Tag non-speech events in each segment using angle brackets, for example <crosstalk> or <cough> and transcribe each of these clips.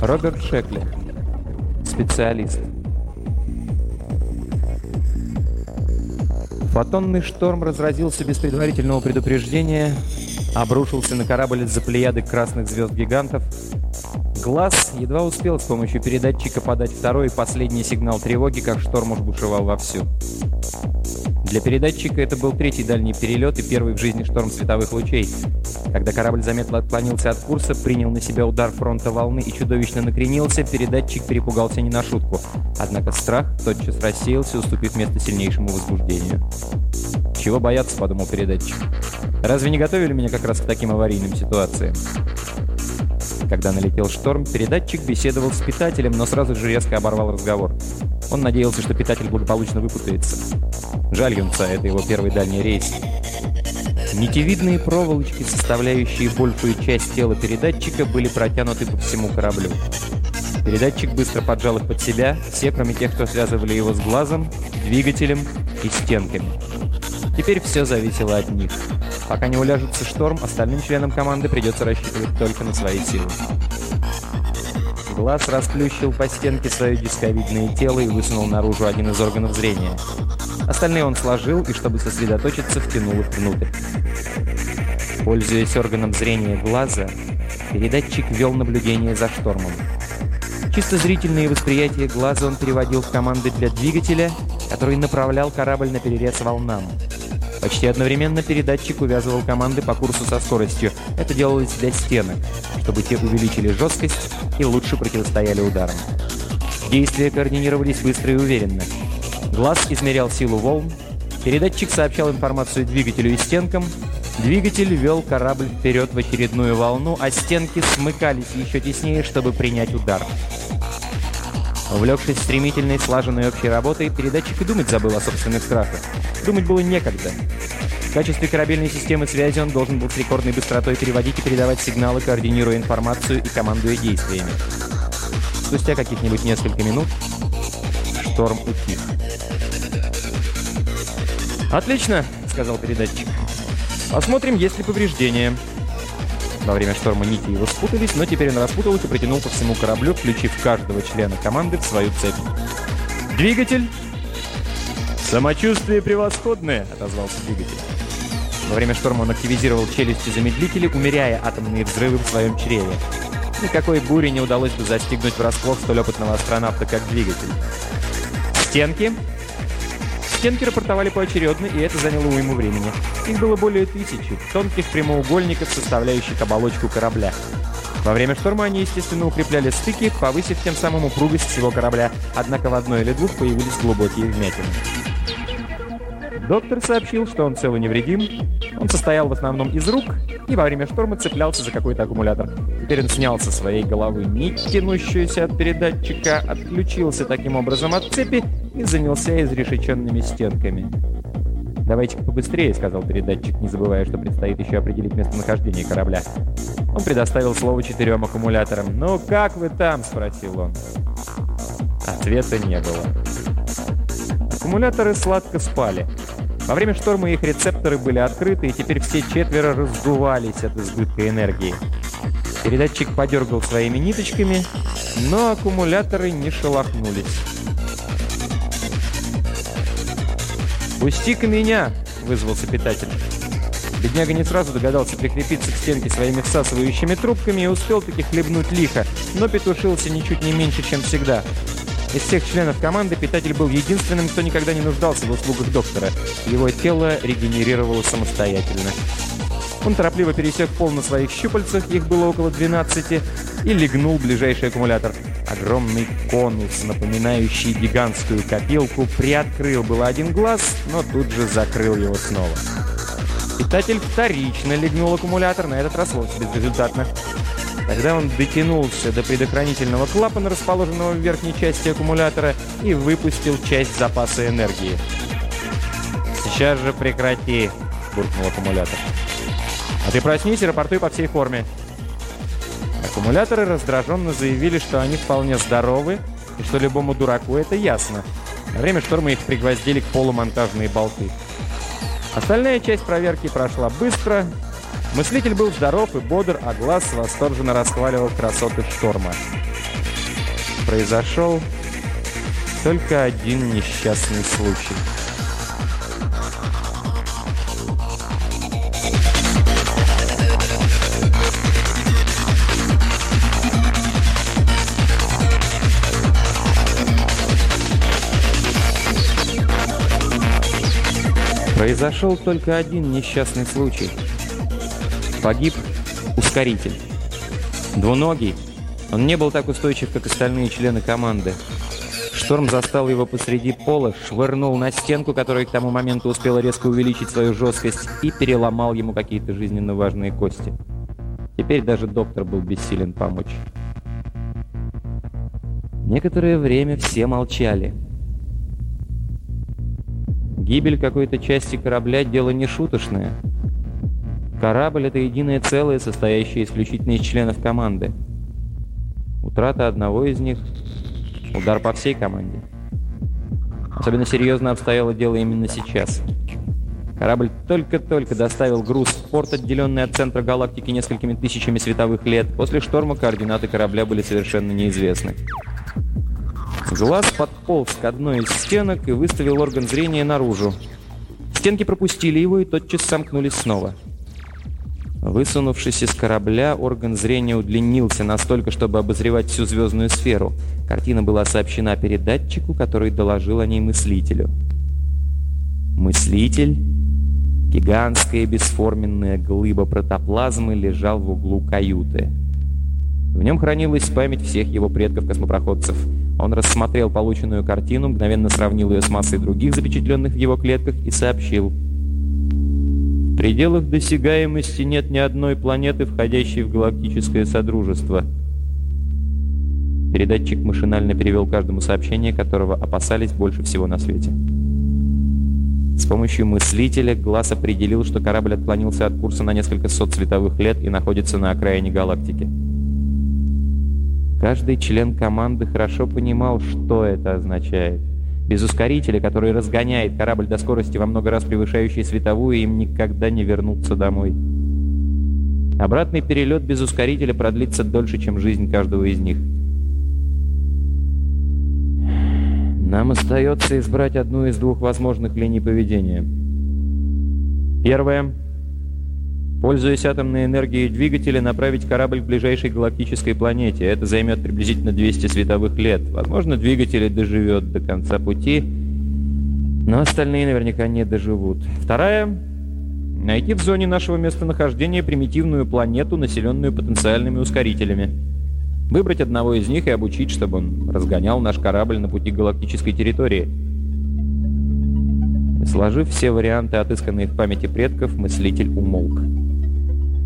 Роберт Шекли. Специалист. Фотонный шторм разразился без предварительного предупреждения, обрушился на корабль из-за плеяды красных звезд-гигантов. Глаз едва успел с помощью передатчика подать второй и последний сигнал тревоги, как шторм уж бушевал вовсю. Для передатчика это был третий дальний перелет и первый в жизни шторм световых лучей. Когда корабль заметно отклонился от курса, принял на себя удар фронта волны и чудовищно накренился, передатчик перепугался не на шутку. Однако страх тотчас рассеялся, уступив место сильнейшему возбуждению. «Чего бояться?» — подумал передатчик. «Разве не готовили меня как раз к таким аварийным ситуациям?» Когда налетел шторм, передатчик беседовал с питателем, но сразу же резко оборвал разговор. Он надеялся, что питатель благополучно выпутается. Жаль юнца, это его первый дальний рейс. Нитевидные проволочки, составляющие большую часть тела передатчика, были протянуты по всему кораблю. Передатчик быстро поджал их под себя, все, кроме тех, кто связывали его с глазом, двигателем и стенками. Теперь все зависело от них. Пока не уляжется шторм, остальным членам команды придется рассчитывать только на свои силы. Глаз расплющил по стенке свое дисковидное тело и высунул наружу один из органов зрения. Остальные он сложил и, чтобы сосредоточиться, втянул их внутрь. Пользуясь органом зрения глаза, передатчик вел наблюдение за штормом. Чисто зрительные восприятия глаза он переводил в команды для двигателя, который направлял корабль на перерез волнам. Почти одновременно передатчик увязывал команды по курсу со скоростью. Это делалось для стенок, чтобы те увеличили жесткость и лучше противостояли ударам. Действия координировались быстро и уверенно. Глаз измерял силу волн, передатчик сообщал информацию двигателю и стенкам, двигатель вел корабль вперед в очередную волну, а стенки смыкались еще теснее, чтобы принять удар. Увлекшись стремительной, слаженной общей работой, передатчик и думать забыл о собственных страхах. Думать было некогда. В качестве корабельной системы связи он должен был с рекордной быстротой переводить и передавать сигналы, координируя информацию и командуя действиями. Спустя каких-нибудь несколько минут шторм утих. «Отлично!» — сказал передатчик. «Посмотрим, есть ли повреждения». Во время шторма нити его спутались, но теперь он распутал их и протянул по всему кораблю, включив каждого члена команды в свою цепь. «Двигатель!» «Самочувствие превосходное!» — отозвался двигатель. Во время шторма он активизировал челюсти замедлители, умеряя атомные взрывы в своем чреве. Никакой бури не удалось бы застигнуть врасплох столь опытного астронавта, как двигатель. «Стенки!» Стенки рапортовали поочередно, и это заняло уйму времени. Их было более тысячи, тонких прямоугольников, составляющих оболочку корабля. Во время шторма они, естественно, укрепляли стыки, повысив тем самым упругость всего корабля, однако в одной или двух появились глубокие вмятины. Доктор сообщил, что он цел и невредим. Он состоял в основном из рук и во время шторма цеплялся за какой-то аккумулятор. Теперь он снял со своей головы нить, тянущуюся от передатчика, отключился таким образом от цепи и занялся изрешеченными стенками. «Давайте-ка побыстрее», — сказал передатчик, не забывая, что предстоит еще определить местонахождение корабля. Он предоставил слово четырем аккумуляторам. «Ну, как вы там?» — спросил он. Ответа не было. Аккумуляторы сладко спали. Во время шторма их рецепторы были открыты, и теперь все четверо раздувались от избытка энергии. Передатчик подергал своими ниточками, но аккумуляторы не шелохнулись. «Пусти-ка меня!» — вызвался питатель. Бедняга не сразу догадался прикрепиться к стенке своими всасывающими трубками и успел таки хлебнуть лихо, но петушился ничуть не меньше, чем всегда. Из всех членов команды питатель был единственным, кто никогда не нуждался в услугах доктора. Его тело регенерировало самостоятельно. Он торопливо пересек пол на своих щупальцах, их было около 12, и легнул ближайший аккумулятор. Огромный конус, напоминающий гигантскую копилку, приоткрыл было один глаз, но тут же закрыл его снова. Питатель вторично легнул аккумулятор, на этот раз вовсе безрезультатно. Тогда он дотянулся до предохранительного клапана, расположенного в верхней части аккумулятора, и выпустил часть запаса энергии. «Сейчас же прекрати!» — буркнул аккумулятор. «А ты проснись и рапортуй по всей форме». Аккумуляторы раздраженно заявили, что они вполне здоровы, и что любому дураку это ясно. На время шторма их пригвоздили к полу монтажные болты. Остальная часть проверки прошла быстро, Мыслитель был здоров и бодр, а глаз восторженно расхваливал красоты шторма. Произошел только один несчастный случай. Произошел только один несчастный случай. Погиб ускоритель. Двуногий. Он не был так устойчив, как остальные члены команды. Шторм застал его посреди пола, швырнул на стенку, которая к тому моменту успела резко увеличить свою жесткость, и переломал ему какие-то жизненно важные кости. Теперь даже доктор был бессилен помочь. Некоторое время все молчали. Гибель какой-то части корабля – дело не шуточное. Корабль – это единое целое, состоящее исключительно из членов команды. Утрата одного из них – удар по всей команде. Особенно серьезно обстояло дело именно сейчас. Корабль только-только доставил груз в порт, отделенный от центра галактики несколькими тысячами световых лет. После шторма координаты корабля были совершенно неизвестны. Глаз подполз к одной из стенок и выставил орган зрения наружу. Стенки пропустили его и тотчас сомкнулись снова. Высунувшись из корабля, орган зрения удлинился настолько, чтобы обозревать всю звездную сферу. Картина была сообщена передатчику, который доложил о ней мыслителю. Мыслитель, гигантская бесформенная глыба протоплазмы, лежал в углу каюты. В нем хранилась память всех его предков-космопроходцев — он рассмотрел полученную картину, мгновенно сравнил ее с массой других запечатленных в его клетках и сообщил. В пределах досягаемости нет ни одной планеты, входящей в галактическое содружество. Передатчик машинально перевел каждому сообщение, которого опасались больше всего на свете. С помощью мыслителя глаз определил, что корабль отклонился от курса на несколько сот световых лет и находится на окраине галактики. Каждый член команды хорошо понимал, что это означает. Без ускорителя, который разгоняет корабль до скорости во много раз превышающей световую, им никогда не вернуться домой. Обратный перелет без ускорителя продлится дольше, чем жизнь каждого из них. Нам остается избрать одну из двух возможных линий поведения. Первая Пользуясь атомной энергией двигателя, направить корабль к ближайшей галактической планете. Это займет приблизительно 200 световых лет. Возможно, двигатель доживет до конца пути, но остальные наверняка не доживут. Вторая — найти в зоне нашего местонахождения примитивную планету, населенную потенциальными ускорителями. Выбрать одного из них и обучить, чтобы он разгонял наш корабль на пути галактической территории. Сложив все варианты, отысканные в памяти предков, мыслитель умолк.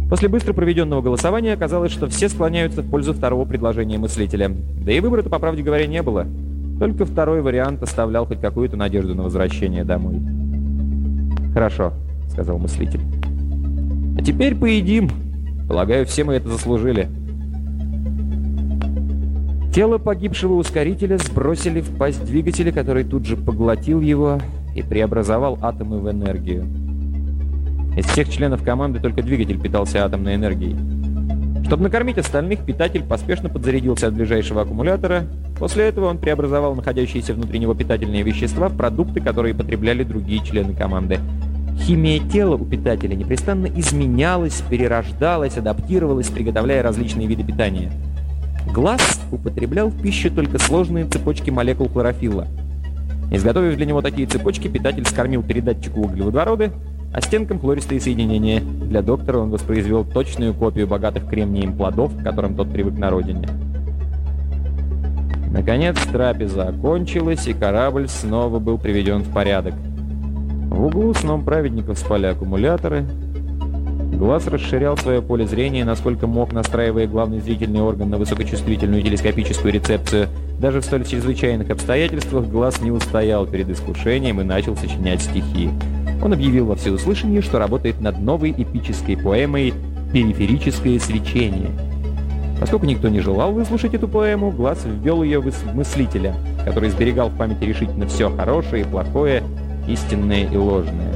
После быстро проведенного голосования оказалось, что все склоняются в пользу второго предложения мыслителя. Да и выбора-то, по правде говоря, не было. Только второй вариант оставлял хоть какую-то надежду на возвращение домой. «Хорошо», — сказал мыслитель. «А теперь поедим. Полагаю, все мы это заслужили». Тело погибшего ускорителя сбросили в пасть двигателя, который тут же поглотил его и преобразовал атомы в энергию. Из всех членов команды только двигатель питался атомной энергией. Чтобы накормить остальных, питатель поспешно подзарядился от ближайшего аккумулятора. После этого он преобразовал находящиеся внутри него питательные вещества в продукты, которые потребляли другие члены команды. Химия тела у питателя непрестанно изменялась, перерождалась, адаптировалась, приготовляя различные виды питания. Глаз употреблял в пищу только сложные цепочки молекул хлорофилла. Изготовив для него такие цепочки, питатель скормил передатчику углеводороды, а стенкам хлористые соединения. Для доктора он воспроизвел точную копию богатых кремнием плодов, к которым тот привык на родине. Наконец трапеза окончилась, и корабль снова был приведен в порядок. В углу сном праведников спали аккумуляторы. Глаз расширял свое поле зрения, насколько мог, настраивая главный зрительный орган на высокочувствительную телескопическую рецепцию. Даже в столь чрезвычайных обстоятельствах глаз не устоял перед искушением и начал сочинять стихи. Он объявил во всеуслышание, что работает над новой эпической поэмой «Периферическое свечение». Поскольку никто не желал выслушать эту поэму, Глаз ввел ее в мыслителя, который сберегал в памяти решительно все хорошее и плохое, истинное и ложное.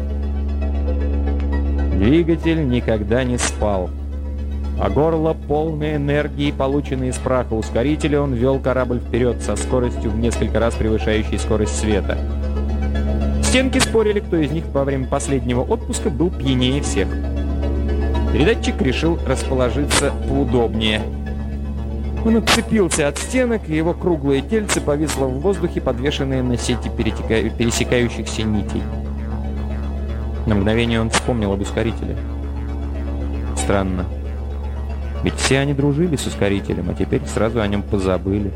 Двигатель никогда не спал. А горло, полной энергии, полученной из праха ускорителя, он вел корабль вперед со скоростью в несколько раз превышающей скорость света. Стенки спорили, кто из них во время последнего отпуска был пьянее всех. Передатчик решил расположиться поудобнее. Он отцепился от стенок, и его круглое тельце повисло в воздухе, подвешенное на сети перетека... пересекающихся нитей. На мгновение он вспомнил об ускорителе. Странно. Ведь все они дружили с ускорителем, а теперь сразу о нем позабыли.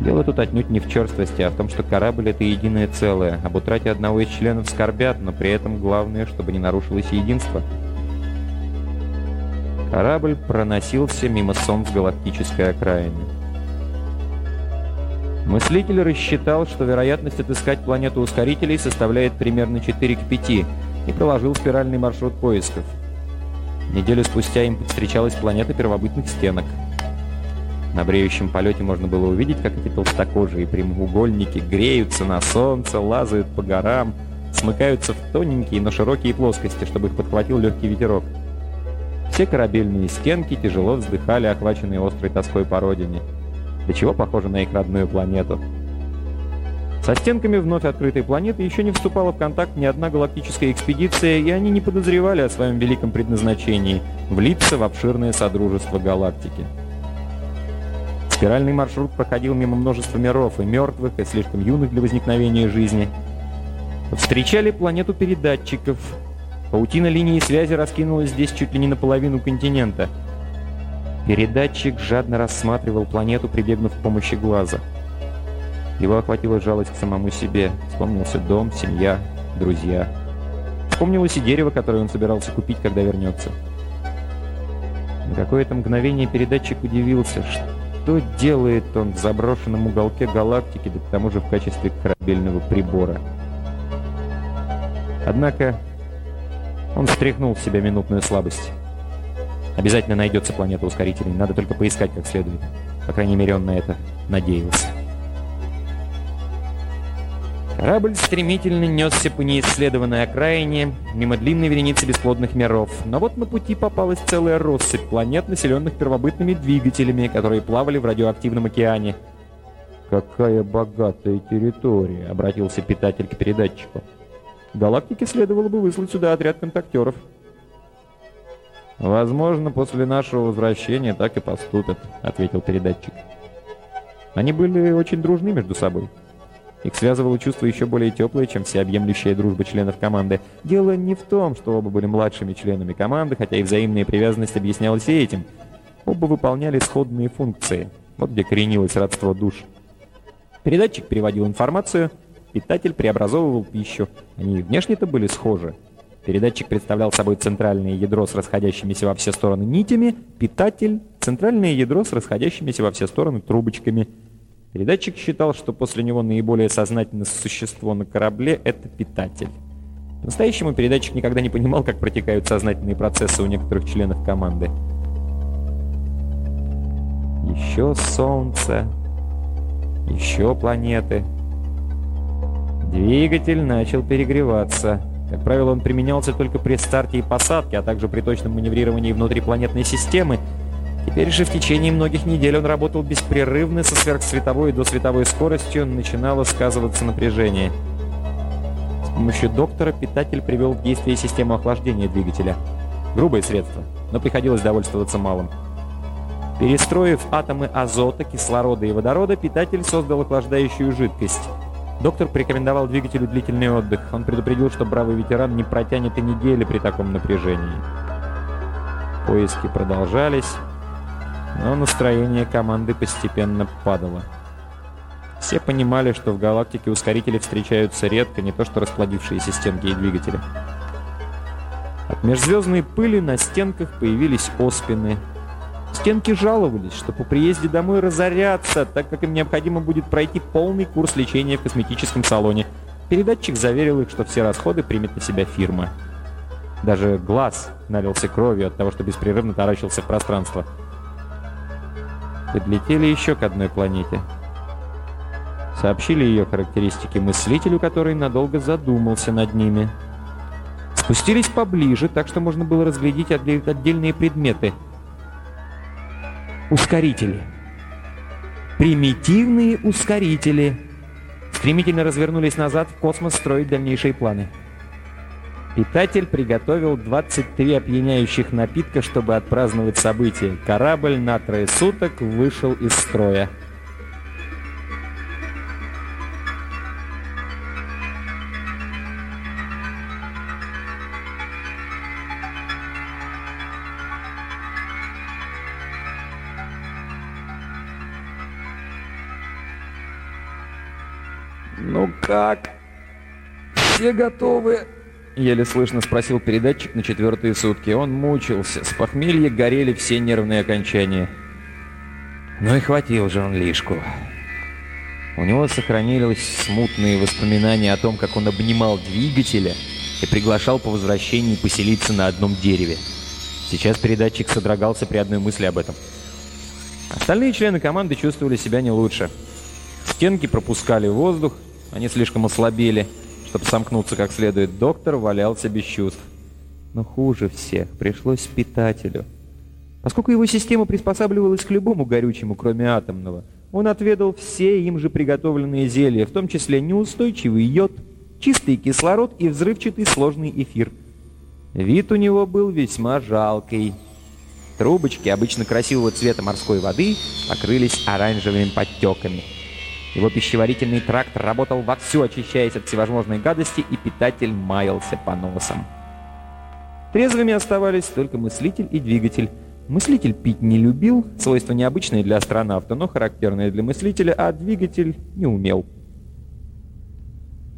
Дело тут отнюдь не в черствости, а в том, что корабль — это единое целое. Об утрате одного из членов скорбят, но при этом главное, чтобы не нарушилось единство. Корабль проносился мимо солнц галактической окраины. Мыслитель рассчитал, что вероятность отыскать планету ускорителей составляет примерно 4 к 5 и проложил спиральный маршрут поисков. Неделю спустя им встречалась планета первобытных стенок. На бреющем полете можно было увидеть, как эти толстокожие прямоугольники греются на солнце, лазают по горам, смыкаются в тоненькие, но широкие плоскости, чтобы их подхватил легкий ветерок. Все корабельные стенки тяжело вздыхали, охваченные острой тоской по родине. До чего похоже на их родную планету. Со стенками вновь открытой планеты еще не вступала в контакт ни одна галактическая экспедиция, и они не подозревали о своем великом предназначении — влиться в обширное содружество галактики. Спиральный маршрут проходил мимо множества миров, и мертвых, и слишком юных для возникновения жизни. Встречали планету передатчиков. Паутина линии связи раскинулась здесь чуть ли не наполовину континента — Передатчик жадно рассматривал планету, прибегнув к помощи глаза. Его охватила жалость к самому себе. Вспомнился дом, семья, друзья. Вспомнилось и дерево, которое он собирался купить, когда вернется. На какое-то мгновение передатчик удивился, что делает он в заброшенном уголке галактики, да к тому же в качестве корабельного прибора. Однако он стряхнул в себя минутную слабость. Обязательно найдется планета ускорителей, надо только поискать как следует. По крайней мере, он на это надеялся. Корабль стремительно несся по неисследованной окраине, мимо длинной вереницы бесплодных миров. Но вот на пути попалась целая россыпь планет, населенных первобытными двигателями, которые плавали в радиоактивном океане. «Какая богатая территория!» — обратился питатель к передатчику. «Галактике следовало бы выслать сюда отряд контактеров». «Возможно, после нашего возвращения так и поступят», — ответил передатчик. Они были очень дружны между собой. Их связывало чувство еще более теплое, чем всеобъемлющая дружба членов команды. Дело не в том, что оба были младшими членами команды, хотя и взаимная привязанность объяснялась и этим. Оба выполняли сходные функции. Вот где коренилось родство душ. Передатчик переводил информацию, питатель преобразовывал пищу. Они внешне-то были схожи. Передатчик представлял собой центральное ядро с расходящимися во все стороны нитями, питатель — центральное ядро с расходящимися во все стороны трубочками. Передатчик считал, что после него наиболее сознательное существо на корабле — это питатель. По-настоящему передатчик никогда не понимал, как протекают сознательные процессы у некоторых членов команды. Еще Солнце, еще планеты. Двигатель начал перегреваться. Как правило, он применялся только при старте и посадке, а также при точном маневрировании внутрипланетной системы. Теперь же в течение многих недель он работал беспрерывно со сверхсветовой и досветовой скоростью, начинало сказываться напряжение. С помощью доктора питатель привел в действие систему охлаждения двигателя. Грубое средство, но приходилось довольствоваться малым. Перестроив атомы азота, кислорода и водорода, питатель создал охлаждающую жидкость — Доктор порекомендовал двигателю длительный отдых. Он предупредил, что бравый ветеран не протянет и недели при таком напряжении. Поиски продолжались, но настроение команды постепенно падало. Все понимали, что в галактике ускорители встречаются редко, не то что расплодившиеся стенки и двигатели. От межзвездной пыли на стенках появились оспины, Стенки жаловались, что по приезде домой разорятся, так как им необходимо будет пройти полный курс лечения в косметическом салоне. Передатчик заверил их, что все расходы примет на себя фирма. Даже глаз налился кровью от того, что беспрерывно таращился в пространство. Подлетели еще к одной планете. Сообщили ее характеристики мыслителю, который надолго задумался над ними. Спустились поближе, так что можно было разглядеть отдельные предметы. Ускорители. Примитивные ускорители. Стремительно развернулись назад в космос строить дальнейшие планы. Питатель приготовил 23 опьяняющих напитка, чтобы отпраздновать событие. Корабль на трое суток вышел из строя. «Ну как? Все готовы?» Еле слышно спросил передатчик на четвертые сутки. Он мучился. С похмелья горели все нервные окончания. Ну и хватил же он лишку. У него сохранились смутные воспоминания о том, как он обнимал двигателя и приглашал по возвращении поселиться на одном дереве. Сейчас передатчик содрогался при одной мысли об этом. Остальные члены команды чувствовали себя не лучше. Стенки пропускали воздух, они слишком ослабели. Чтобы сомкнуться как следует, доктор валялся без чувств. Но хуже всех пришлось питателю. Поскольку его система приспосабливалась к любому горючему, кроме атомного, он отведал все им же приготовленные зелья, в том числе неустойчивый йод, чистый кислород и взрывчатый сложный эфир. Вид у него был весьма жалкий. Трубочки, обычно красивого цвета морской воды, покрылись оранжевыми подтеками. Его пищеварительный тракт работал вовсю, очищаясь от всевозможной гадости, и питатель маялся по носам. Трезвыми оставались только мыслитель и двигатель. Мыслитель пить не любил, свойство необычное для астронавта, но характерное для мыслителя, а двигатель не умел.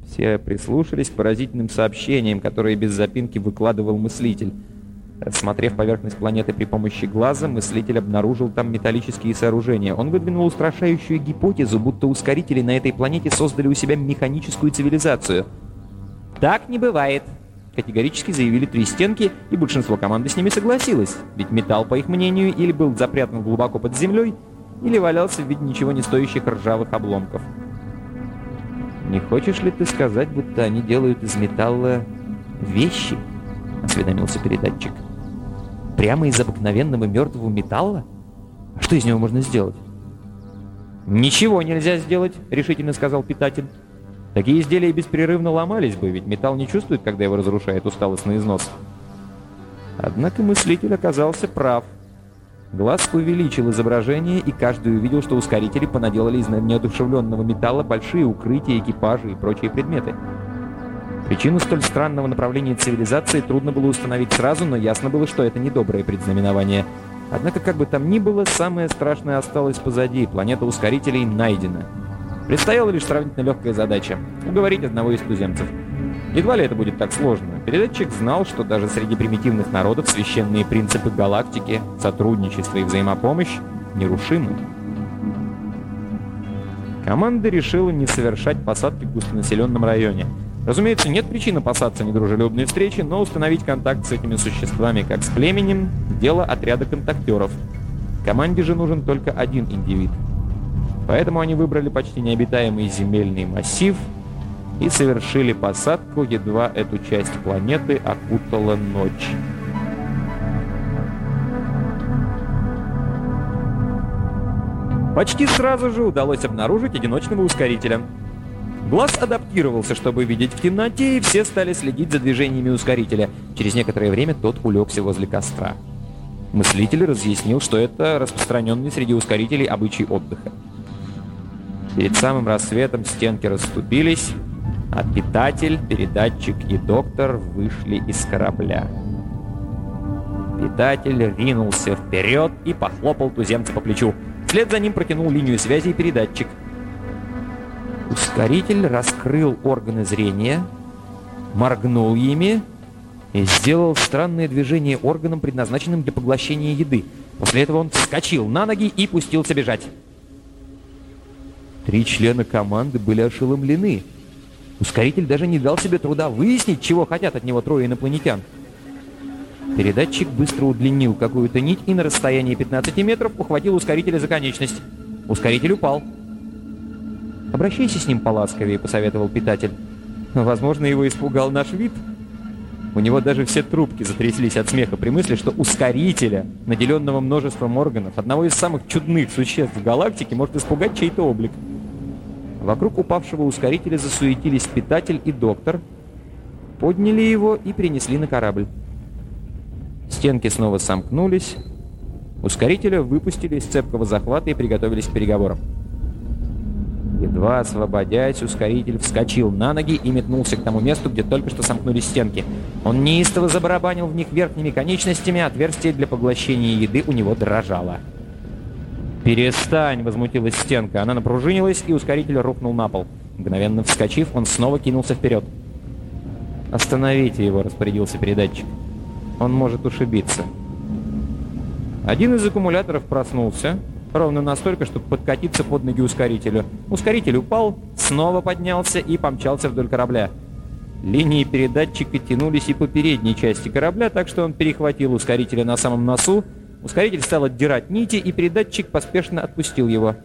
Все прислушались к поразительным сообщениям, которые без запинки выкладывал мыслитель. Рассмотрев поверхность планеты при помощи глаза, мыслитель обнаружил там металлические сооружения. Он выдвинул устрашающую гипотезу, будто ускорители на этой планете создали у себя механическую цивилизацию. «Так не бывает», — категорически заявили три стенки, и большинство команды с ними согласилось, ведь металл, по их мнению, или был запрятан глубоко под землей, или валялся в виде ничего не стоящих ржавых обломков. «Не хочешь ли ты сказать, будто они делают из металла вещи?» — осведомился передатчик. Прямо из обыкновенного мертвого металла? А что из него можно сделать? «Ничего нельзя сделать», — решительно сказал питатель. «Такие изделия беспрерывно ломались бы, ведь металл не чувствует, когда его разрушает усталостный износ». Однако мыслитель оказался прав. Глаз увеличил изображение, и каждый увидел, что ускорители понаделали из неодушевленного металла большие укрытия, экипажи и прочие предметы. Причину столь странного направления цивилизации трудно было установить сразу, но ясно было, что это недоброе предзнаменование. Однако, как бы там ни было, самое страшное осталось позади. Планета ускорителей найдена. Предстояла лишь сравнительно легкая задача — уговорить одного из туземцев. Едва ли это будет так сложно. Передатчик знал, что даже среди примитивных народов священные принципы галактики, сотрудничество и взаимопомощь нерушимы. Команда решила не совершать посадки в густонаселенном районе — Разумеется, нет причин опасаться недружелюбной встречи, но установить контакт с этими существами как с племенем – дело отряда контактеров. Команде же нужен только один индивид. Поэтому они выбрали почти необитаемый земельный массив и совершили посадку, едва эту часть планеты окутала ночь. Почти сразу же удалось обнаружить одиночного ускорителя – Глаз адаптировался, чтобы видеть в темноте, и все стали следить за движениями ускорителя. Через некоторое время тот улегся возле костра. Мыслитель разъяснил, что это распространенный среди ускорителей обычай отдыха. Перед самым рассветом стенки расступились, а питатель, передатчик и доктор вышли из корабля. Питатель ринулся вперед и похлопал туземца по плечу. Вслед за ним протянул линию связи и передатчик — Ускоритель раскрыл органы зрения, моргнул ими и сделал странное движение органом, предназначенным для поглощения еды. После этого он вскочил на ноги и пустился бежать. Три члена команды были ошеломлены. Ускоритель даже не дал себе труда выяснить, чего хотят от него трое инопланетян. Передатчик быстро удлинил какую-то нить и на расстоянии 15 метров ухватил ускорителя за конечность. Ускоритель упал. «Обращайся с ним поласковее», — посоветовал питатель. «Возможно, его испугал наш вид». У него даже все трубки затряслись от смеха при мысли, что ускорителя, наделенного множеством органов, одного из самых чудных существ в галактике, может испугать чей-то облик. Вокруг упавшего ускорителя засуетились питатель и доктор, подняли его и перенесли на корабль. Стенки снова сомкнулись, ускорителя выпустили из цепкого захвата и приготовились к переговорам. Едва освободясь, ускоритель вскочил на ноги и метнулся к тому месту, где только что сомкнулись стенки. Он неистово забарабанил в них верхними конечностями, отверстие для поглощения еды у него дрожало. «Перестань!» — возмутилась стенка. Она напружинилась, и ускоритель рухнул на пол. Мгновенно вскочив, он снова кинулся вперед. «Остановите его!» — распорядился передатчик. «Он может ушибиться». Один из аккумуляторов проснулся, ровно настолько, чтобы подкатиться под ноги ускорителю. Ускоритель упал, снова поднялся и помчался вдоль корабля. Линии передатчика тянулись и по передней части корабля, так что он перехватил ускорителя на самом носу, ускоритель стал отдирать нити, и передатчик поспешно отпустил его.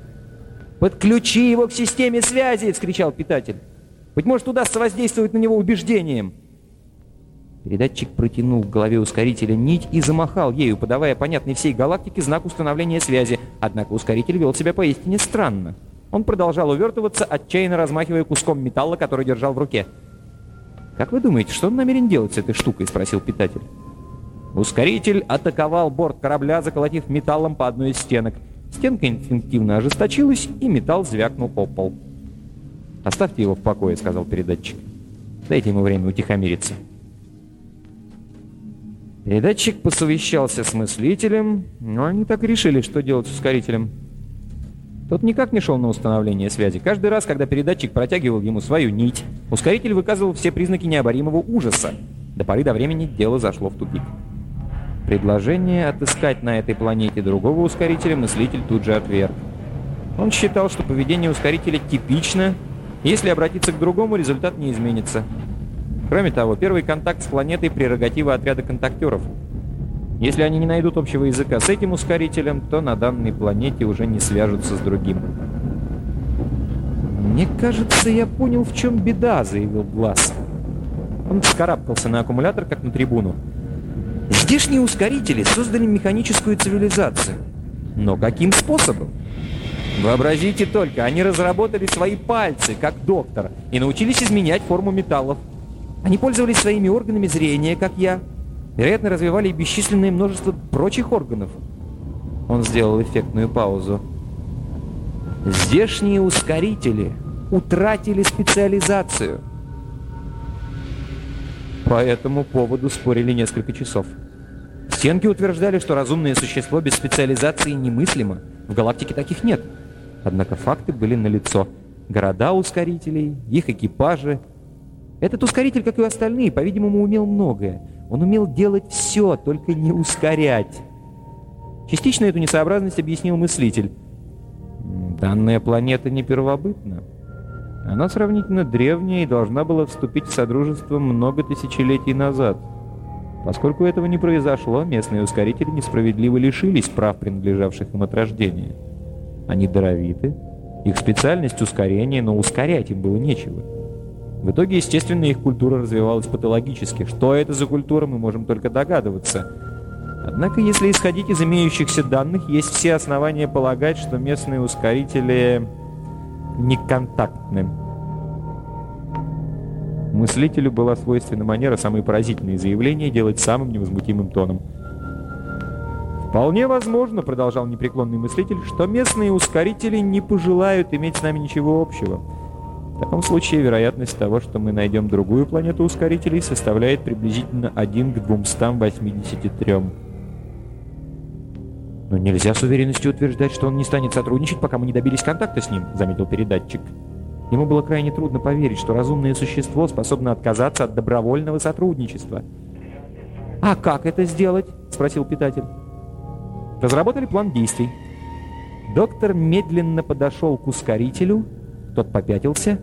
«Подключи его к системе связи!» — вскричал питатель. «Быть может, удастся воздействовать на него убеждением!» Передатчик протянул к голове ускорителя нить и замахал ею, подавая понятный всей галактике знак установления связи. Однако ускоритель вел себя поистине странно. Он продолжал увертываться, отчаянно размахивая куском металла, который держал в руке. «Как вы думаете, что он намерен делать с этой штукой?» — спросил питатель. Ускоритель атаковал борт корабля, заколотив металлом по одной из стенок. Стенка инстинктивно ожесточилась, и металл звякнул о пол. «Оставьте его в покое», — сказал передатчик. «Дайте ему время утихомириться». Передатчик посовещался с мыслителем, но они так и решили, что делать с ускорителем. Тот никак не шел на установление связи. Каждый раз, когда передатчик протягивал ему свою нить, ускоритель выказывал все признаки необоримого ужаса. До поры до времени дело зашло в тупик. Предложение отыскать на этой планете другого ускорителя мыслитель тут же отверг. Он считал, что поведение ускорителя типично, если обратиться к другому, результат не изменится. Кроме того, первый контакт с планетой – прерогатива отряда контактеров. Если они не найдут общего языка с этим ускорителем, то на данной планете уже не свяжутся с другим. «Мне кажется, я понял, в чем беда», — заявил Глаз. Он вскарабкался на аккумулятор, как на трибуну. «Здешние ускорители создали механическую цивилизацию. Но каким способом? Вообразите только, они разработали свои пальцы, как доктор, и научились изменять форму металлов. Они пользовались своими органами зрения, как я. Вероятно, развивали бесчисленное множество прочих органов. Он сделал эффектную паузу. Здешние ускорители утратили специализацию. По этому поводу спорили несколько часов. Стенки утверждали, что разумное существо без специализации немыслимо. В галактике таких нет. Однако факты были налицо. Города ускорителей, их экипажи, этот ускоритель, как и остальные, по-видимому, умел многое. Он умел делать все, только не ускорять. Частично эту несообразность объяснил мыслитель. Данная планета не первобытна. Она сравнительно древняя и должна была вступить в Содружество много тысячелетий назад. Поскольку этого не произошло, местные ускорители несправедливо лишились прав, принадлежавших им от рождения. Они даровиты, их специальность ускорение, но ускорять им было нечего. В итоге, естественно, их культура развивалась патологически. Что это за культура, мы можем только догадываться. Однако, если исходить из имеющихся данных, есть все основания полагать, что местные ускорители неконтактны. Мыслителю была свойственна манера самые поразительные заявления делать самым невозмутимым тоном. «Вполне возможно, — продолжал непреклонный мыслитель, — что местные ускорители не пожелают иметь с нами ничего общего». В таком случае вероятность того, что мы найдем другую планету ускорителей, составляет приблизительно 1 к 283. «Но нельзя с уверенностью утверждать, что он не станет сотрудничать, пока мы не добились контакта с ним», — заметил передатчик. Ему было крайне трудно поверить, что разумное существо способно отказаться от добровольного сотрудничества. «А как это сделать?» — спросил питатель. Разработали план действий. Доктор медленно подошел к ускорителю тот попятился.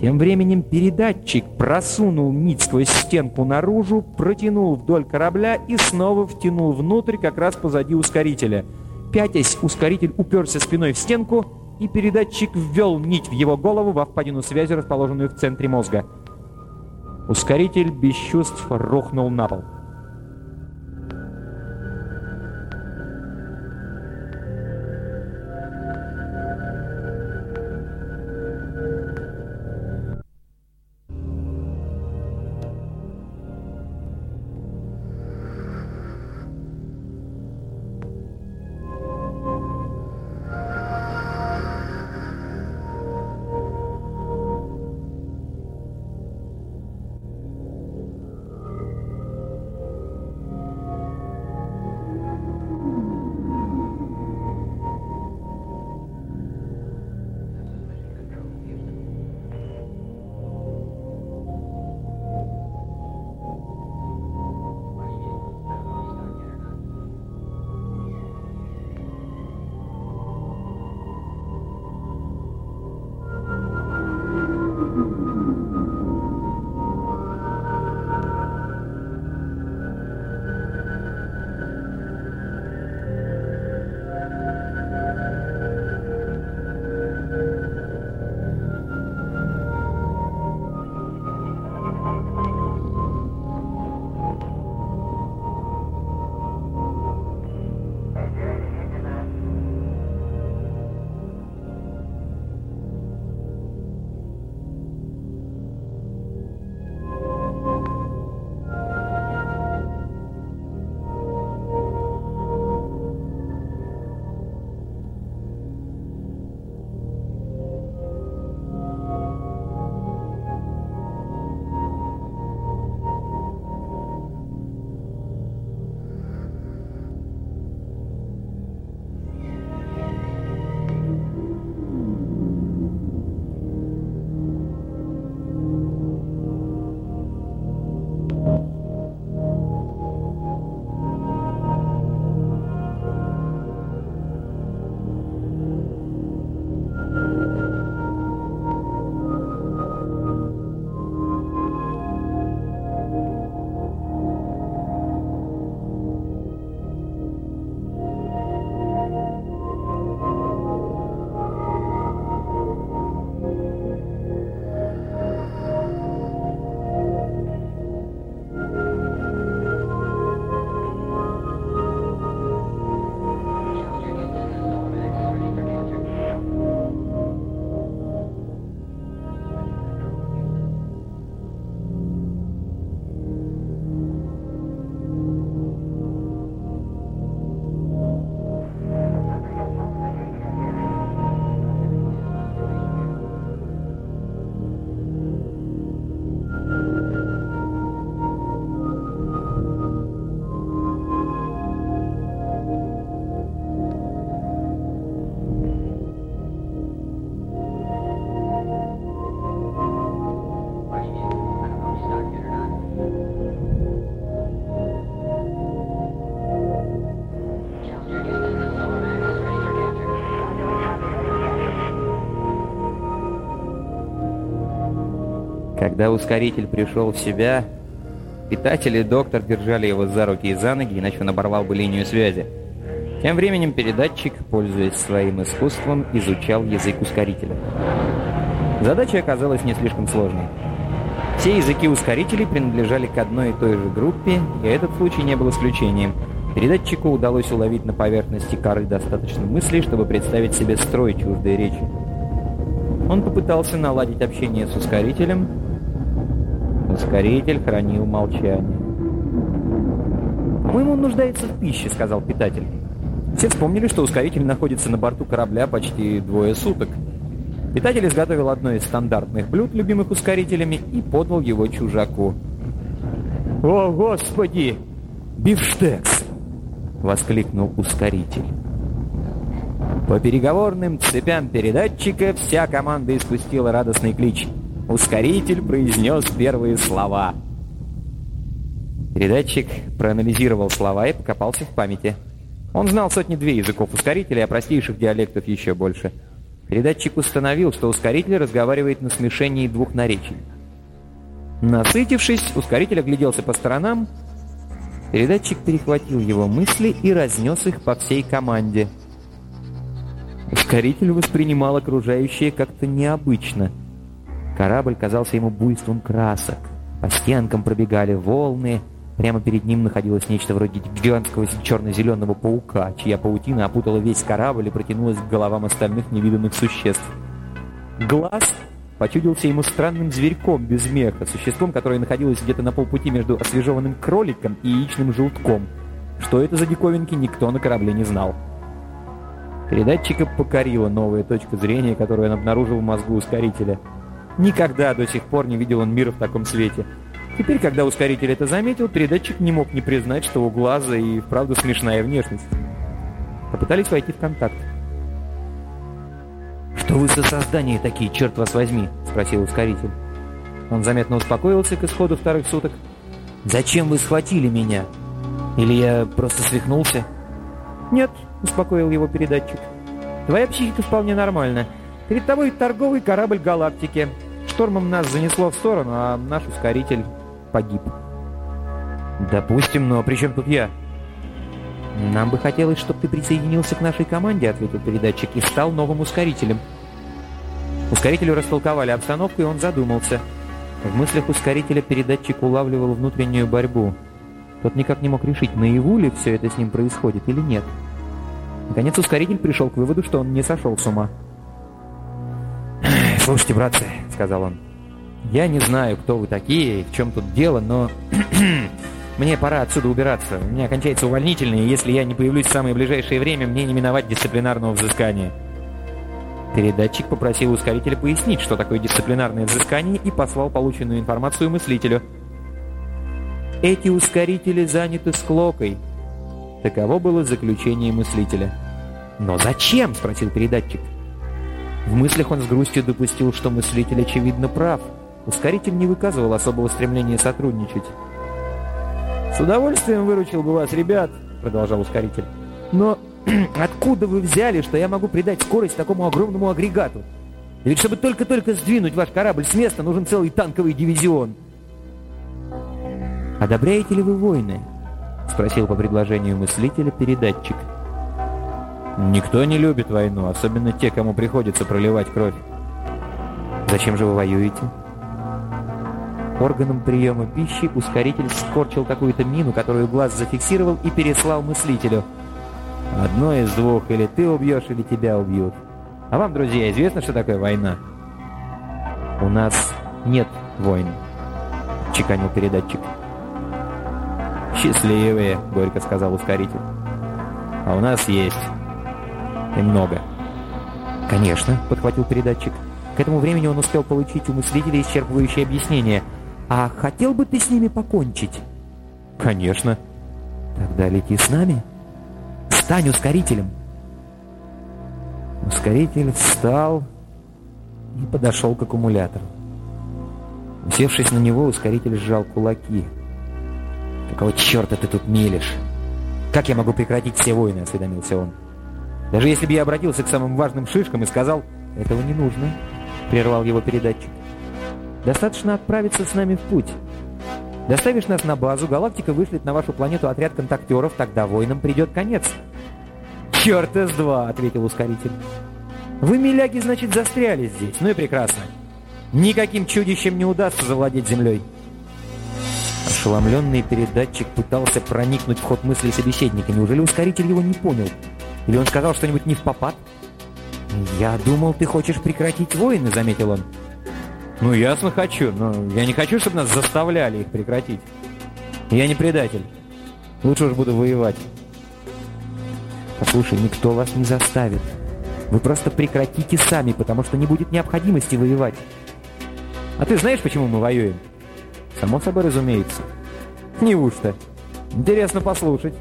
Тем временем передатчик просунул нить сквозь стенку наружу, протянул вдоль корабля и снова втянул внутрь, как раз позади ускорителя. Пятясь, ускоритель уперся спиной в стенку, и передатчик ввел нить в его голову во впадину связи, расположенную в центре мозга. Ускоритель без чувств рухнул на пол. Когда ускоритель пришел в себя, питатель и доктор держали его за руки и за ноги, иначе он оборвал бы линию связи. Тем временем передатчик, пользуясь своим искусством, изучал язык ускорителя. Задача оказалась не слишком сложной. Все языки ускорителей принадлежали к одной и той же группе, и этот случай не был исключением. Передатчику удалось уловить на поверхности коры достаточно мыслей, чтобы представить себе строй чуждой речи. Он попытался наладить общение с ускорителем, Ускоритель хранил молчание. «По-моему, он нуждается в пище», — сказал питатель. Все вспомнили, что ускоритель находится на борту корабля почти двое суток. Питатель изготовил одно из стандартных блюд, любимых ускорителями, и подал его чужаку. «О, Господи! Бифштекс!» — воскликнул ускоритель. По переговорным цепям передатчика вся команда испустила радостный клич — Ускоритель произнес первые слова. Передатчик проанализировал слова и покопался в памяти. Он знал сотни-две языков ускорителя, а простейших диалектов еще больше. Передатчик установил, что ускоритель разговаривает на смешении двух наречий. Насытившись, ускоритель огляделся по сторонам. Передатчик перехватил его мысли и разнес их по всей команде. Ускоритель воспринимал окружающее как-то необычно — Корабль казался ему буйством красок, По стенкам пробегали волны. Прямо перед ним находилось нечто вроде гигантского черно-зеленого паука, чья паутина опутала весь корабль и протянулась к головам остальных невиданных существ. Глаз почудился ему странным зверьком без меха, существом, которое находилось где-то на полпути между освежеванным кроликом и яичным желтком. Что это за диковинки, никто на корабле не знал. Передатчика покорила новая точка зрения, которую он обнаружил в мозгу ускорителя. Никогда до сих пор не видел он мира в таком свете. Теперь, когда ускоритель это заметил, передатчик не мог не признать, что у глаза и вправду смешная внешность. Попытались войти в контакт. «Что вы за создания такие, черт вас возьми?» — спросил ускоритель. Он заметно успокоился к исходу вторых суток. «Зачем вы схватили меня? Или я просто свихнулся?» «Нет», — успокоил его передатчик. «Твоя психика вполне нормальна. Перед тобой торговый корабль галактики. Штормом нас занесло в сторону, а наш ускоритель погиб». «Допустим, но при чем тут я?» «Нам бы хотелось, чтобы ты присоединился к нашей команде», — ответил передатчик, — «и стал новым ускорителем». Ускорителю растолковали обстановку, и он задумался. В мыслях ускорителя передатчик улавливал внутреннюю борьбу. Тот никак не мог решить, наяву ли все это с ним происходит или нет. Наконец ускоритель пришел к выводу, что он не сошел с ума. «Слушайте, братцы», — сказал он, — «я не знаю, кто вы такие и в чем тут дело, но <clears throat> мне пора отсюда убираться. У меня кончается увольнительный, и если я не появлюсь в самое ближайшее время, мне не миновать дисциплинарного взыскания». Передатчик попросил ускорителя пояснить, что такое дисциплинарное взыскание, и послал полученную информацию мыслителю. «Эти ускорители заняты склокой». Таково было заключение мыслителя. «Но зачем?» — спросил передатчик. В мыслях он с грустью допустил, что мыслитель очевидно прав. Ускоритель не выказывал особого стремления сотрудничать. «С удовольствием выручил бы вас, ребят», — продолжал ускоритель. «Но <clears throat> откуда вы взяли, что я могу придать скорость такому огромному агрегату? Ведь чтобы только-только сдвинуть ваш корабль с места, нужен целый танковый дивизион». «Одобряете ли вы войны?» — спросил по предложению мыслителя передатчик. «Никто не любит войну, особенно те, кому приходится проливать кровь». «Зачем же вы воюете?» Органом приема пищи ускоритель скорчил какую-то мину, которую глаз зафиксировал и переслал мыслителю. «Одно из двух, или ты убьешь, или тебя убьют. А вам, друзья, известно, что такое война?» «У нас нет войн», — чеканил передатчик. «Счастливые», — горько сказал ускоритель. «А у нас есть. И много». «Конечно», — подхватил передатчик. К этому времени он успел получить у мыслителя исчерпывающее объяснение — а хотел бы ты с ними покончить? Конечно. Тогда лети с нами. Стань ускорителем. Ускоритель встал и подошел к аккумулятору. Усевшись на него, ускоритель сжал кулаки. «Какого черта ты тут мелешь? Как я могу прекратить все войны?» — осведомился он. «Даже если бы я обратился к самым важным шишкам и сказал, этого не нужно», — прервал его передатчик. Достаточно отправиться с нами в путь. Доставишь нас на базу, галактика вышлет на вашу планету отряд контактеров, тогда воинам придет конец. «Черт с два!» — ответил ускоритель. «Вы, миляги, значит, застряли здесь. Ну и прекрасно. Никаким чудищем не удастся завладеть землей». Ошеломленный передатчик пытался проникнуть в ход мыслей собеседника. Неужели ускоритель его не понял? Или он сказал что-нибудь не в попад? «Я думал, ты хочешь прекратить войны», — заметил он. Ну, ясно хочу, но я не хочу, чтобы нас заставляли их прекратить. Я не предатель. Лучше уж буду воевать. Послушай, никто вас не заставит. Вы просто прекратите сами, потому что не будет необходимости воевать. А ты знаешь, почему мы воюем? Само собой разумеется. Неужто? Интересно послушать.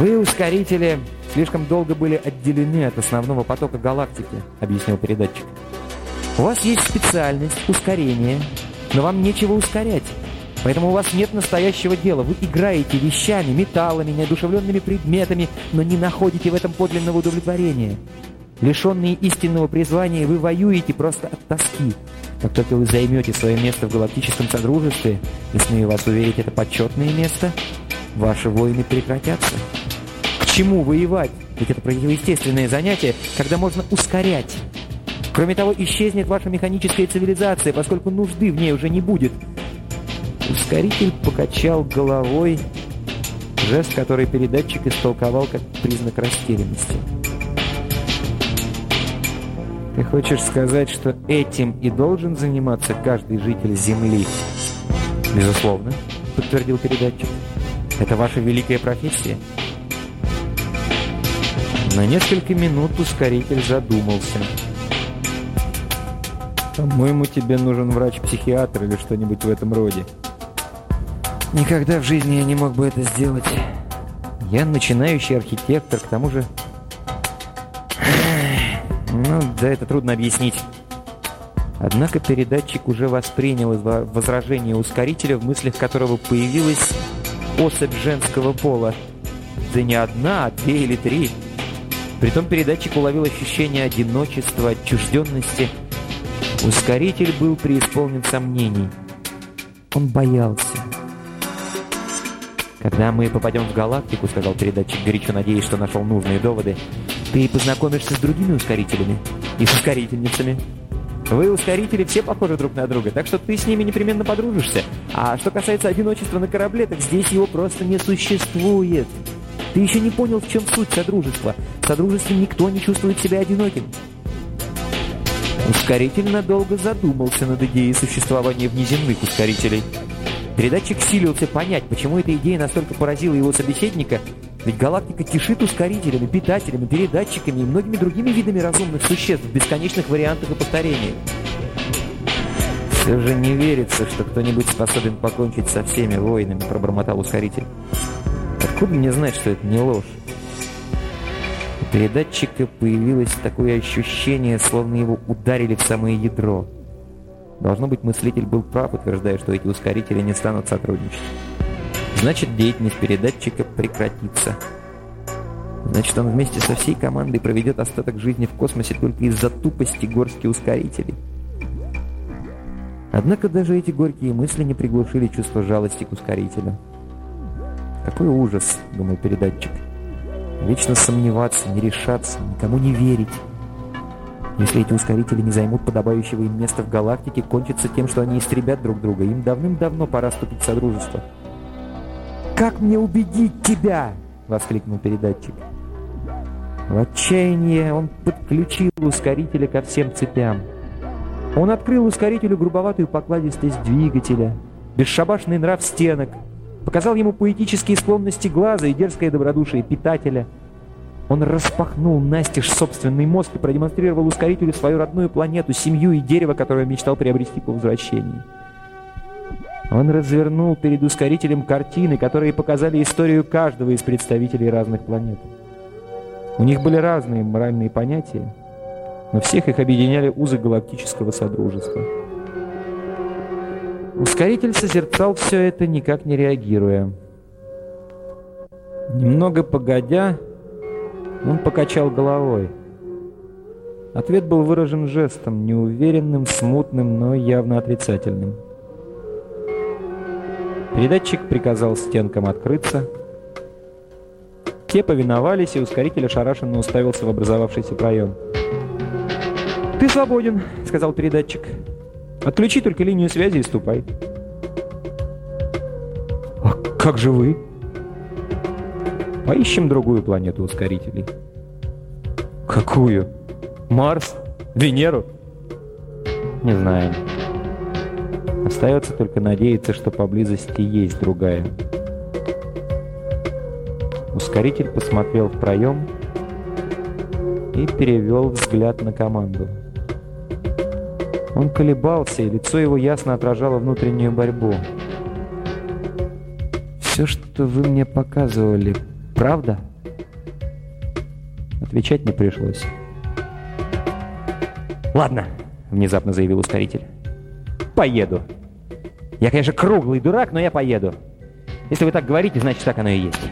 Вы, ускорители, слишком долго были отделены от основного потока галактики», — объяснил передатчик. «У вас есть специальность — ускорение, но вам нечего ускорять. Поэтому у вас нет настоящего дела. Вы играете вещами, металлами, неодушевленными предметами, но не находите в этом подлинного удовлетворения. Лишенные истинного призвания, вы воюете просто от тоски. Как только вы займете свое место в галактическом содружестве, и смею вас уверить, это почетное место, ваши войны прекратятся» чему воевать? Ведь это противоестественное занятие, когда можно ускорять. Кроме того, исчезнет ваша механическая цивилизация, поскольку нужды в ней уже не будет. Ускоритель покачал головой, жест, который передатчик истолковал как признак растерянности. Ты хочешь сказать, что этим и должен заниматься каждый житель Земли? Безусловно, подтвердил передатчик. Это ваша великая профессия. На несколько минут ускоритель задумался. «По-моему, тебе нужен врач-психиатр или что-нибудь в этом роде». «Никогда в жизни я не мог бы это сделать. Я начинающий архитектор, к тому же ну, да это трудно объяснить. Однако передатчик уже воспринял возражение ускорителя, в мыслях которого появилась особь женского пола. Да не одна, а две или три. Притом передатчик уловил ощущение одиночества, отчужденности. Ускоритель был преисполнен сомнений. Он боялся. «Когда мы попадем в галактику», — сказал передатчик, горячо надеясь, что нашел нужные доводы, «ты познакомишься с другими ускорителями и с ускорительницами. Вы, ускорители, все похожи друг на друга, так что ты с ними непременно подружишься. А что касается одиночества на корабле, так здесь его просто не существует. Ты еще не понял, в чем суть содружества. В содружестве никто не чувствует себя одиноким». Ускоритель надолго задумался над идеей существования внеземных ускорителей — Передатчик силился понять, почему эта идея настолько поразила его собеседника, ведь галактика кишит ускорителями, питателями, передатчиками и многими другими видами разумных существ в бесконечных вариантах и повторениях. «Все же не верится, что кто-нибудь способен покончить со всеми воинами», — пробормотал ускоритель. «Откуда мне знать, что это не ложь?» У передатчика появилось такое ощущение, словно его ударили в самое ядро — Должно быть, мыслитель был прав, утверждая, что эти ускорители не станут сотрудничать. Значит, деятельность передатчика прекратится. Значит, он вместе со всей командой проведет остаток жизни в космосе только из-за тупости горстки ускорителей. Однако даже эти горькие мысли не приглушили чувство жалости к ускорителю. «Какой ужас!» — думал передатчик. «Вечно сомневаться, не решаться, никому не верить». Если эти ускорители не займут подобающего им места в галактике, кончится тем, что они истребят друг друга. Им давным-давно пора вступить в Содружество. «Как мне убедить тебя?» — воскликнул передатчик. В отчаянии он подключил ускорителя ко всем цепям. Он открыл ускорителю грубоватую покладистость двигателя, бесшабашный нрав стенок, показал ему поэтические склонности глаза и дерзкое добродушие питателя — он распахнул настежь собственный мозг и продемонстрировал ускорителю свою родную планету, семью и дерево, которое мечтал приобрести по возвращении. Он развернул перед ускорителем картины, которые показали историю каждого из представителей разных планет. У них были разные моральные понятия, но всех их объединяли узы галактического содружества. Ускоритель созерцал все это, никак не реагируя. Немного погодя, он покачал головой. Ответ был выражен жестом, неуверенным, смутным, но явно отрицательным. Передатчик приказал стенкам открыться. Те повиновались, и ускоритель ошарашенно уставился в образовавшийся проем. «Ты свободен», — сказал передатчик. «Отключи только линию связи и ступай». «А как же вы?» Поищем другую планету ускорителей. Какую? Марс? Венеру? Не знаем. Остается только надеяться, что поблизости есть другая. Ускоритель посмотрел в проем и перевел взгляд на команду. Он колебался, и лицо его ясно отражало внутреннюю борьбу. «Все, что вы мне показывали, Правда? Отвечать не пришлось. «Ладно», — внезапно заявил ускоритель. «Поеду. Я, конечно, круглый дурак, но я поеду. Если вы так говорите, значит, так оно и есть».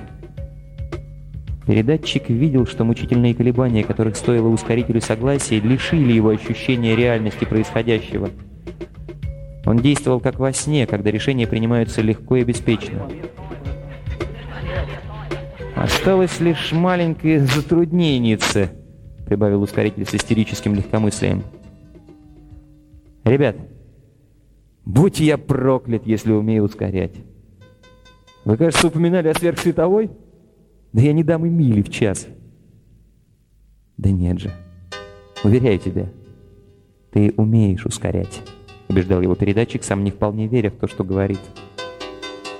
Передатчик видел, что мучительные колебания, которых стоило ускорителю согласия, лишили его ощущения реальности происходящего. Он действовал как во сне, когда решения принимаются легко и беспечно. «Осталось лишь маленькое затруднение», — прибавил ускоритель с истерическим легкомыслием. Ребят, будь я проклят, если умею ускорять. Вы, кажется, упоминали о сверхсветовой? Да я не дам и мили в час. Да нет же. Уверяю тебя, ты умеешь ускорять, убеждал его передатчик, сам не вполне веря в то, что говорит.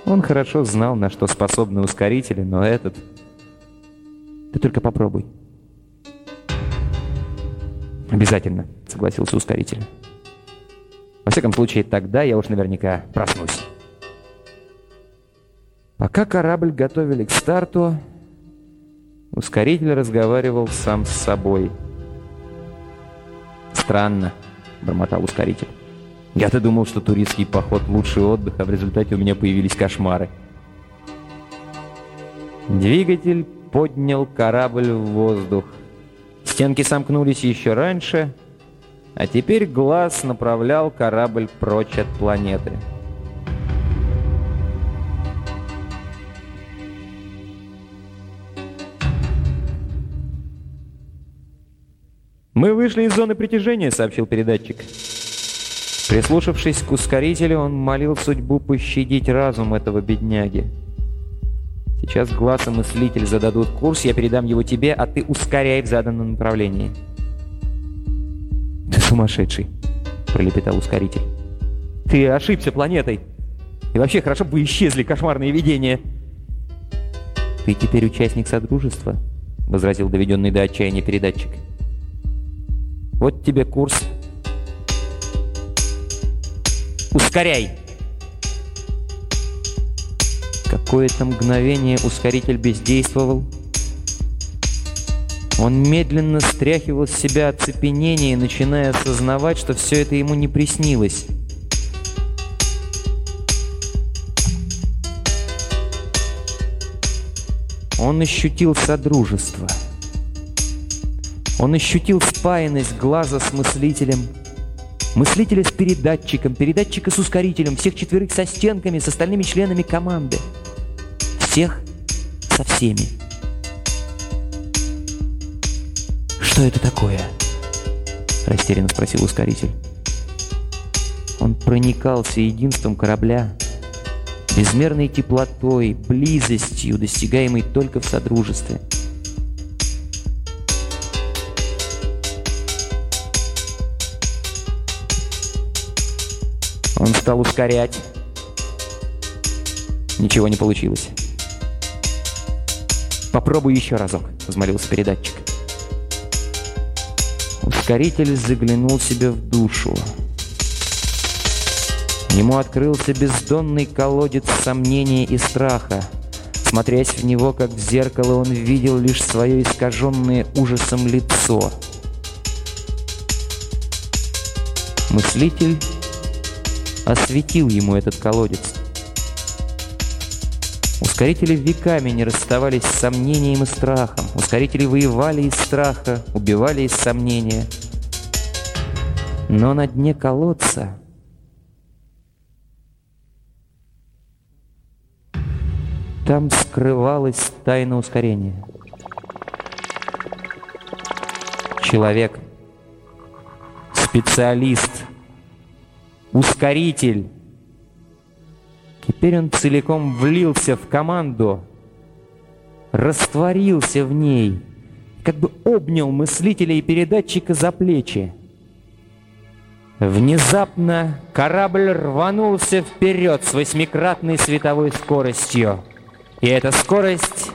Он хорошо знал, на что способны ускорители, но этот... Ты только попробуй. Обязательно, согласился ускоритель. Во всяком случае, тогда я уж наверняка проснусь. Пока корабль готовили к старту, ускоритель разговаривал сам с собой. «Странно», — бормотал ускоритель. «Я-то думал, что туристский поход — лучший отдых, а в результате у меня появились кошмары». Двигатель поднял корабль в воздух. Стенки сомкнулись еще раньше, а теперь глаз направлял корабль прочь от планеты. «Мы вышли из зоны притяжения», — сообщил передатчик. Прислушавшись к ускорителю, он молил судьбу пощадить разум этого бедняги. Сейчас глаз и мыслитель зададут курс, я передам его тебе, а ты ускоряй в заданном направлении. «Ты сумасшедший», — пролепетал ускоритель. «Ты ошибся планетой. И вообще, хорошо бы исчезли кошмарные видения». «Ты теперь участник Содружества», — возразил доведенный до отчаяния передатчик. Вот тебе курс. Ускоряй! Какое-то мгновение ускоритель бездействовал. Он медленно стряхивал с себя оцепенение, начиная осознавать, что все это ему не приснилось. Он ощутил содружество. Он ощутил спаянность глаза с мыслителем, мыслителя с передатчиком, передатчика с ускорителем, всех четверых со стенками, с остальными членами команды. Всех со всеми. «Что это такое?» – растерянно спросил ускоритель. Он проникался единством корабля, безмерной теплотой, близостью, достигаемой только в содружестве – Он стал ускорять. Ничего не получилось. «Попробуй еще разок», — взмолился передатчик. Ускоритель заглянул себе в душу. Ему открылся бездонный колодец сомнения и страха. Смотрясь в него, как в зеркало, он видел лишь свое искаженное ужасом лицо. Мыслитель осветил ему этот колодец. Ускорители веками не расставались с сомнением и страхом. Ускорители воевали из страха, убивали из сомнения. Но на дне колодца там скрывалась тайна ускорения. Человек, специалист — ускоритель. Теперь он целиком влился в команду, растворился в ней, как бы обнял мыслителя и передатчика за плечи. Внезапно корабль рванулся вперед с восьмикратной световой скоростью, и эта скорость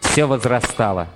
все возрастала.